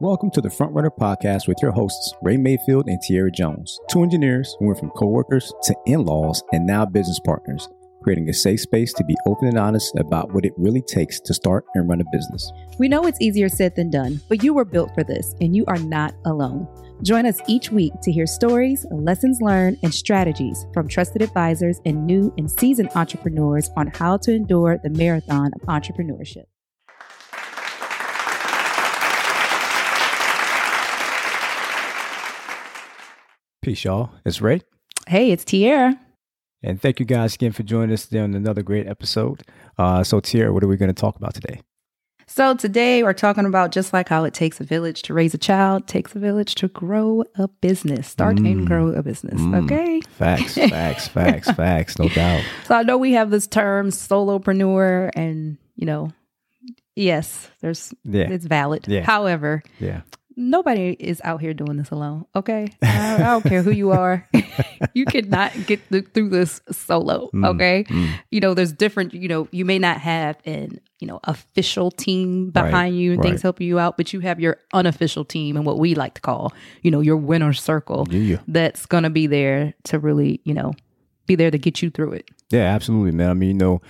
Welcome to the Frontrunner Podcast with your hosts, Ray Mayfield and Tierra Jones, two engineers who went from coworkers to in-laws and now business partners, creating a safe space to be open and honest about what it really takes to start and run a business. We know it's easier said than done, but you were built for this and you are not alone. Join us each week to hear stories, lessons learned, and strategies from trusted advisors and new and seasoned entrepreneurs on how to endure the marathon of entrepreneurship. Peace, y'all. It's Ray. Hey, it's Tierra. And thank you guys again for joining us today on another great episode. Uh, so, Tierra, what are we going to talk about today? So, today we're talking about just like how it takes a village to raise a child, takes a village to grow a business, start mm. and grow a business. Mm. Okay. Facts, facts, facts, facts, no doubt. So, I know we have this term solopreneur, and, you know, yes, there's, yeah. it's valid. Yeah. However, yeah nobody is out here doing this alone. Okay, I, I don't care who you are. you cannot get th- through this solo. Mm, okay, mm. you know there's different. You know you may not have an you know official team behind right, you and right. things helping you out, but you have your unofficial team and what we like to call you know your winner circle. Yeah. That's gonna be there to really you know be there to get you through it. Yeah, absolutely, man. I mean, you know,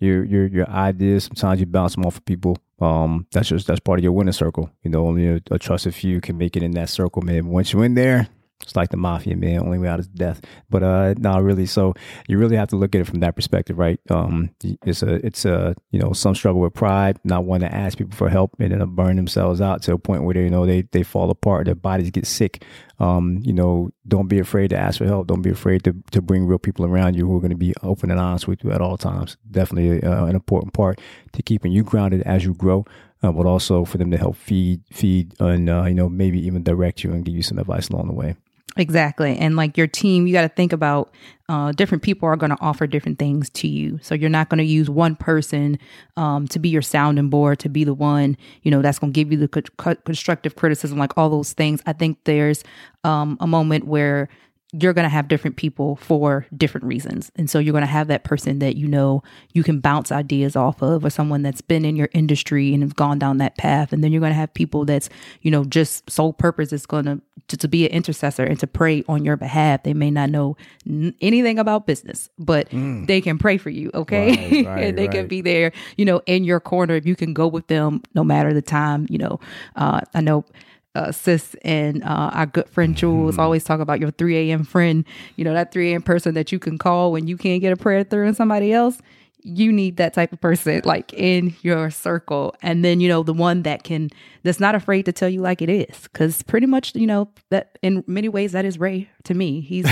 your your your ideas sometimes you bounce them off of people um, that's just that's part of your winning circle. You know, only a, a trusted few can make it in that circle, man. Once you're in there, it's like the mafia, man. Only way out is death. But uh, not really. So you really have to look at it from that perspective, right? Um, it's a, it's a, you know, some struggle with pride, not wanting to ask people for help, and then burn themselves out to a point where they, you know, they they fall apart, their bodies get sick. Um, you know, don't be afraid to ask for help. Don't be afraid to to bring real people around you who are going to be open and honest with you at all times. Definitely uh, an important part to keeping you grounded as you grow. Uh, but also for them to help feed, feed, and uh, you know maybe even direct you and give you some advice along the way. Exactly. And like your team, you got to think about uh, different people are going to offer different things to you. So you're not going to use one person um, to be your sounding board, to be the one, you know, that's going to give you the co- constructive criticism, like all those things. I think there's um, a moment where you're going to have different people for different reasons. And so you're going to have that person that you know you can bounce ideas off of, or someone that's been in your industry and have gone down that path. And then you're going to have people that's, you know, just sole purpose is going to, to be an intercessor and to pray on your behalf. They may not know n- anything about business, but mm. they can pray for you. Okay. Right, right, and they right. can be there, you know, in your corner. If you can go with them no matter the time, you know, uh, I know uh, sis and uh, our good friend Jules mm-hmm. always talk about your 3 a.m. friend, you know, that 3 a.m. person that you can call when you can't get a prayer through and somebody else. You need that type of person like in your circle. And then, you know, the one that can, that's not afraid to tell you like it is. Cause pretty much, you know, that in many ways, that is Ray to me. He's,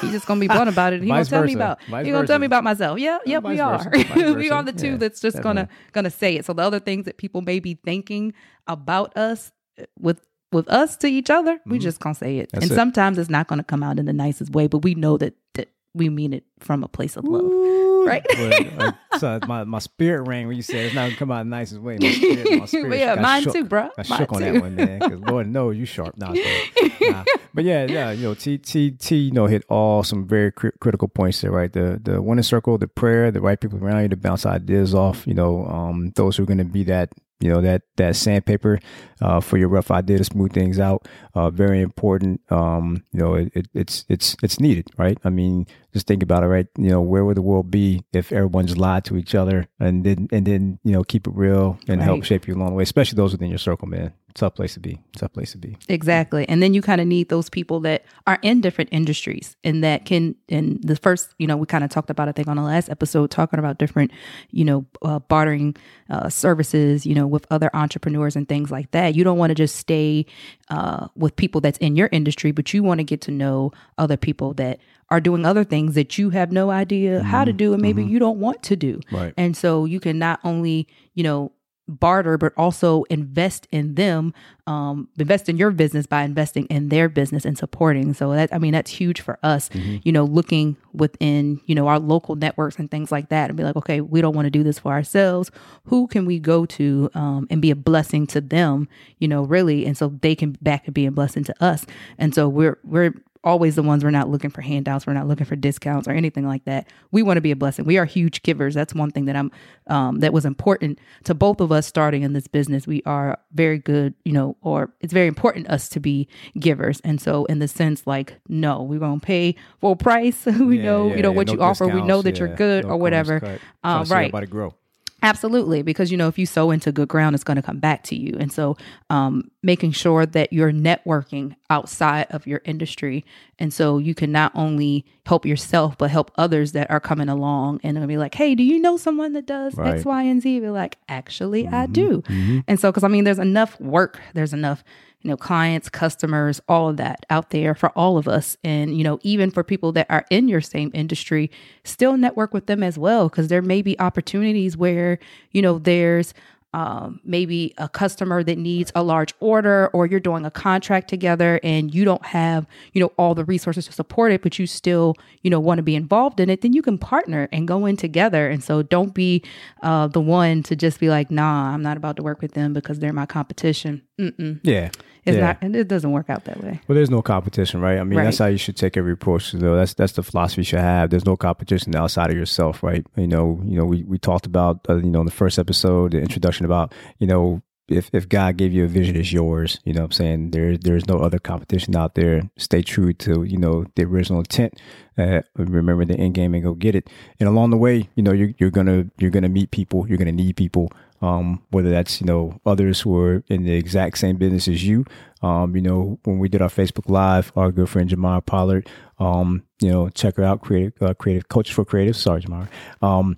he's just gonna be blunt about it. He gonna tell me about. Vice he gonna tell me about myself. Yeah, yep, we are. we are the two yeah, that's just definitely. gonna gonna say it. So the other things that people may be thinking about us uh, with with us to each other, mm-hmm. we just gonna say it. That's and it. sometimes it's not gonna come out in the nicest way, but we know that that we mean it from a place of love. Ooh, right? well, uh, so my, my spirit rang when you said it's not gonna come out in the nicest way. My spirit, my spirit yeah, mine shook. too, bro. I shook on that one, man. Because Lord knows you sharp. Nah, nah, But yeah, yeah, you know, T T T, you know, hit all some very cri- critical points there, right? The the winning circle, the prayer, the right people around you to bounce ideas off. You know, um, those who are going to be that you know that that sandpaper uh, for your rough idea to smooth things out uh, very important um, you know it, it, it's it's it's needed right? I mean just think about it right? You know where would the world be if everyone just lied to each other and then and then you know keep it real and right. help shape you along the way especially those within your circle man tough place to be tough place to be exactly and then you kind of need those people that are in different industries and that can and the first you know we kind of talked about i think on the last episode talking about different you know uh, bartering uh, services you know with other entrepreneurs and things like that you don't want to just stay uh, with people that's in your industry but you want to get to know other people that are doing other things that you have no idea mm-hmm. how to mm-hmm. do and maybe mm-hmm. you don't want to do right. and so you can not only you know barter, but also invest in them, um, invest in your business by investing in their business and supporting. So that, I mean, that's huge for us, mm-hmm. you know, looking within, you know, our local networks and things like that and be like, okay, we don't want to do this for ourselves. Who can we go to um, and be a blessing to them, you know, really? And so they can back and be a blessing to us. And so we're, we're always the ones we're not looking for handouts we're not looking for discounts or anything like that. We want to be a blessing. We are huge givers. That's one thing that i'm um, that was important to both of us starting in this business. We are very good you know or it's very important us to be givers. And so in the sense like no we're gonna pay full price. We Yeah, know yeah, you know yeah, what no you offer. We know that you're good no or whatever. uh, to right. everybody grow. Absolutely, because you know if you sow into good ground, it's going to come back to you, and so um, making sure that you're networking outside of your industry, and so you can not only help yourself but help others that are coming along, and it'll be like, hey, do you know someone that does Right. X, Y, and Z? Be like, actually, I do, and so because I mean, there's enough work, there's enough you know clients customers all of that out there for all of us. And you know even for people that are in your same industry still network with them as well because there may be opportunities where you know there's um, maybe a customer that needs a large order or you're doing a contract together and you don't have you know all the resources to support it but you still you know want to be involved in it then you can partner and go in together and so don't be uh, the one to just be like nah i'm not about to work with them because they're my competition Mm-mm. Yeah. It's yeah. not. It doesn't work out that way. Well, there's no competition, right? I mean, that's how you should take every approach. Though that's that's the philosophy you should have. There's no competition outside of yourself, right? You know, you know, we, we talked about uh, you know in the first episode, the introduction about you know if if God gave you a vision, it's yours. You know, what I'm saying there there's no other competition out there. Stay true to you know the original intent. Uh, remember the end game and go get it. And along the way, you know, you're you're gonna you're gonna meet people. You're gonna need people. Um, whether that's you know others who are in the exact same business as you. Um, you know, when we did our Facebook Live, our good friend Jamar Pollard, um, you know, check her out, creative, uh, creative coaches for creative. Sorry, Jamar. Um,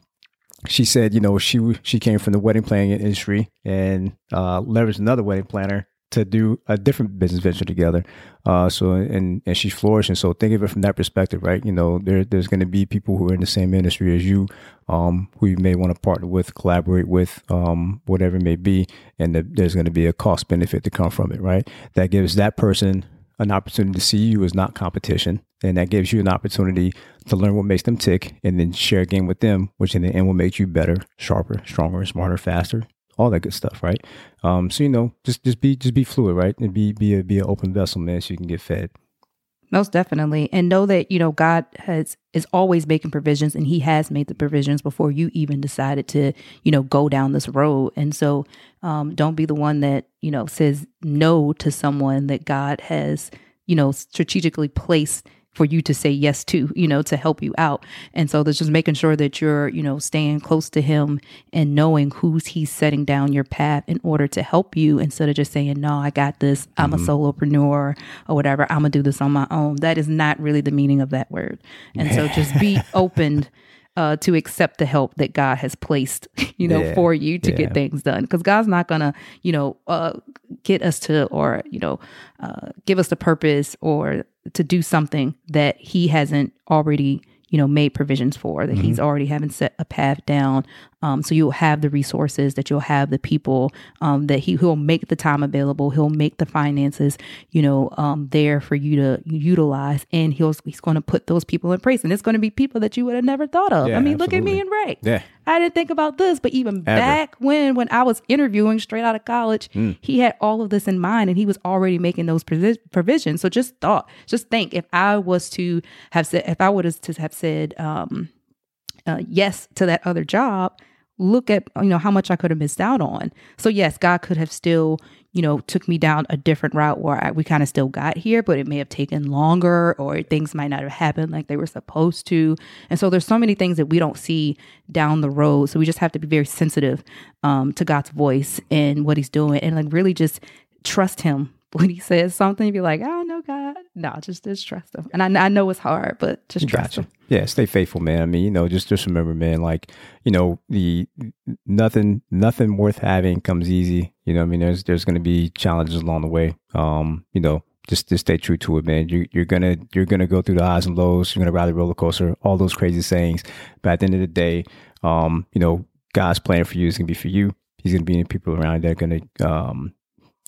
she said, you know, she she came from the wedding planning industry and uh, leveraged another wedding planner to do a different business venture together. Uh, so and and she's flourishing. So think of it from that perspective, right? You know, there there's going to be people who are in the same industry as you, um, who you may want to partner with, collaborate with, um, whatever it may be, and the, there's going to be a cost benefit to come from it, right? That gives that person an opportunity to see you as not competition. And that gives you an opportunity to learn what makes them tick and then share a game with them, which in the end will make you better, sharper, stronger, smarter, faster, all that good stuff, right? Um, so you know, just just be just be fluid, right? And be be a be an open vessel, man, so you can get fed. Most definitely. And know that, you know, God has is always making provisions and he has made the provisions before you even decided to, you know, go down this road. And so um, don't be the one that, you know, says no to someone that God has, you know, strategically placed for you to say yes to, you know, to help you out. And so there's just making sure that you're, you know, staying close to him and knowing who's he's setting down your path in order to help you instead of just saying, no, I got this. I'm a solopreneur or whatever. I'm going to do this on my own. That is not really the meaning of that word. And so just be open uh, to accept the help that God has placed, you know, Yeah. for you to Yeah. get things done. Because God's not gonna, you know, uh, get us to or you know, uh, give us the purpose or to do something that He hasn't already, you know, made provisions for. That He's already haven't set a path down. Um, so you'll have the resources, that you'll have the people, um, that He He'll make the time available. He'll make the finances, you know, um, there for you to utilize, and He'll He's going to put those people in place, and it's going to be people that you would have never thought of. Yeah, I mean, look at me and Ray. Yeah. I didn't think about this, but even back when when I was interviewing straight out of college, Mm. he had all of this in mind and he was already making those provi- provisions. So just thought, just think if I was to have said if I would have to have said um uh, yes to that other job, look at you know how much I could have missed out on. So yes, God could have still you know took me down a different route where I, we kind of still got here, but it may have taken longer or things might not have happened like they were supposed to. And so there's so many things that we don't see down the road. So we just have to be very sensitive um, to God's voice and what He's doing, and like really just trust Him when He says something. Be like, I don't know, God. No, just just trust Him. And I, I know it's hard, but just trust Gotcha. Him. Yeah, stay faithful, man. I mean, you know, just just remember, man, like, you know, the nothing nothing worth having comes easy. You know, I mean, there's there's gonna be challenges along the way. Um, you know, just just stay true to it, man. You you're gonna you're gonna go through the highs and lows, you're gonna ride the roller coaster, all those crazy sayings. But at the end of the day, um, you know, God's plan for you is gonna be for you. He's gonna be in people around that are gonna um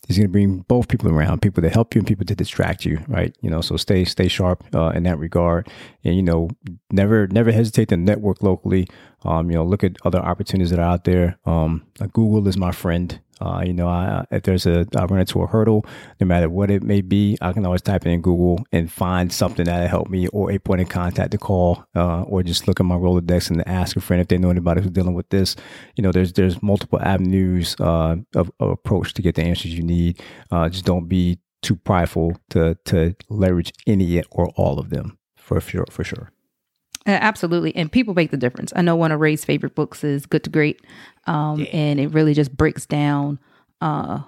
He's going to bring both people around, people to help you and people to distract you, right? You know, so stay stay sharp uh, in that regard, and you know, never never hesitate to network locally. Um, you know, look at other opportunities that are out there. Um, like Google is my friend. Uh, you know, I, if there's a, I run into a hurdle, no matter what it may be, I can always type it in Google and find something that'll help me or a point of contact to call, uh, or just look at my Rolodex and ask a friend if they know anybody who's dealing with this. You know, there's, there's multiple avenues, uh, of, of approach to get the answers you need. Uh, just don't be too prideful to, to leverage any or all of them for sure, for sure. Absolutely. And people make the difference. I know one of Ray's favorite books is Good to Great. Um, yeah. And it really just breaks down uh,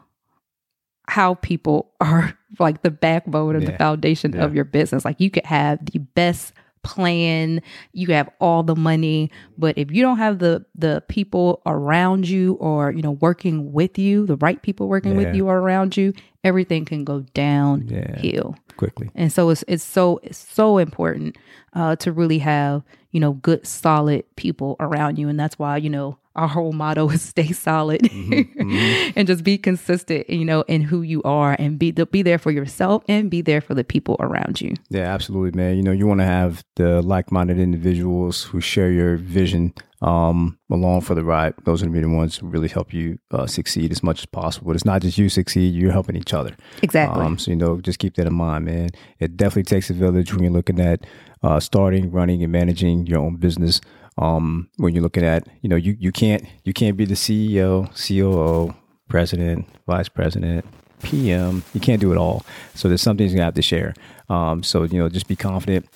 how people are like the backbone of yeah. the foundation yeah. of your business. Like you could have the best plan, you have all the money, but if you don't have the the people around you or you know working with you, the right people working with you or around you, everything can go downhill. Quickly. And so it's it's so it's so important uh, to really have you know good solid people around you, and that's why you know our whole motto is stay solid mm-hmm, mm-hmm. and just be consistent, you know, in who you are and be be there for yourself and be there for the people around you. Yeah, absolutely, man. You know, you want to have the like-minded individuals who share your vision um, along for the ride. Those are going to be the ones who really help you uh, succeed as much as possible. But it's not just you succeed; you're helping each other. Exactly. Um, so you know, just keep that in mind, man. It definitely takes a village when you're looking at uh, starting, running, and managing your own business. Um, when you're looking at, you know, you, you can't you can't be the CEO, COO, president, vice president, PM. You can't do it all. So there's some things you have to share. Um, so you know, just be confident,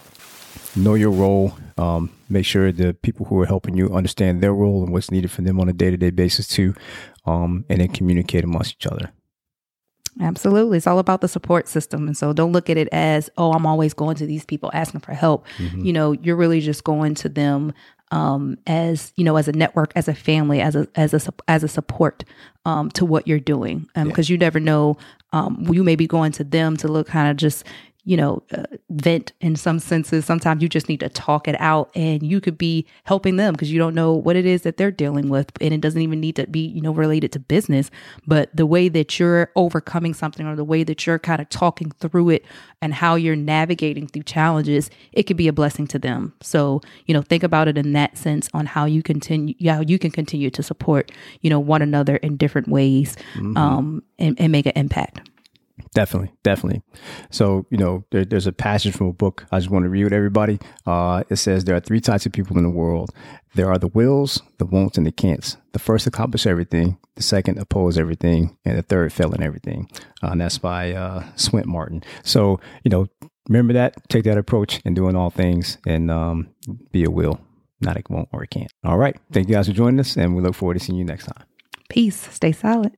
know your role. Um, make sure the people who are helping you understand their role and what's needed for them on a day to day basis too, um, and then communicate amongst each other. Absolutely. It's all about the support system. And so don't look at it as, oh, I'm always going to these people asking for help. Mm-hmm. You know, you're really just going to them um, as you know, as a network, as a family, as a as a as a support um, to what you're doing, because um, yeah. you never know. Um, you may be going to them to look kind of just you know, uh, vent in some senses. Sometimes you just need to talk it out and you could be helping them because you don't know what it is that they're dealing with. And it doesn't even need to be, you know, related to business, but the way that you're overcoming something or the way that you're kind of talking through it and how you're navigating through challenges, it could be a blessing to them. So, you know, think about it in that sense on how you continue, how you can continue to support, you know, one another in different ways mm-hmm. um, and, and make an impact. Definitely, definitely. So, you know, there, there's a passage from a book I just want to read with everybody. Uh, it says there are three types of people in the world there are the wills, the won'ts, and the can'ts. The first accomplish everything, the second oppose everything, and the third fail in everything. Uh, and that's by uh, Swint Martin. So, you know, remember that, take that approach in doing all things, and um, be a will, not a won't or a can't. All right. Thank you guys for joining us, and we look forward to seeing you next time. Peace. Stay solid.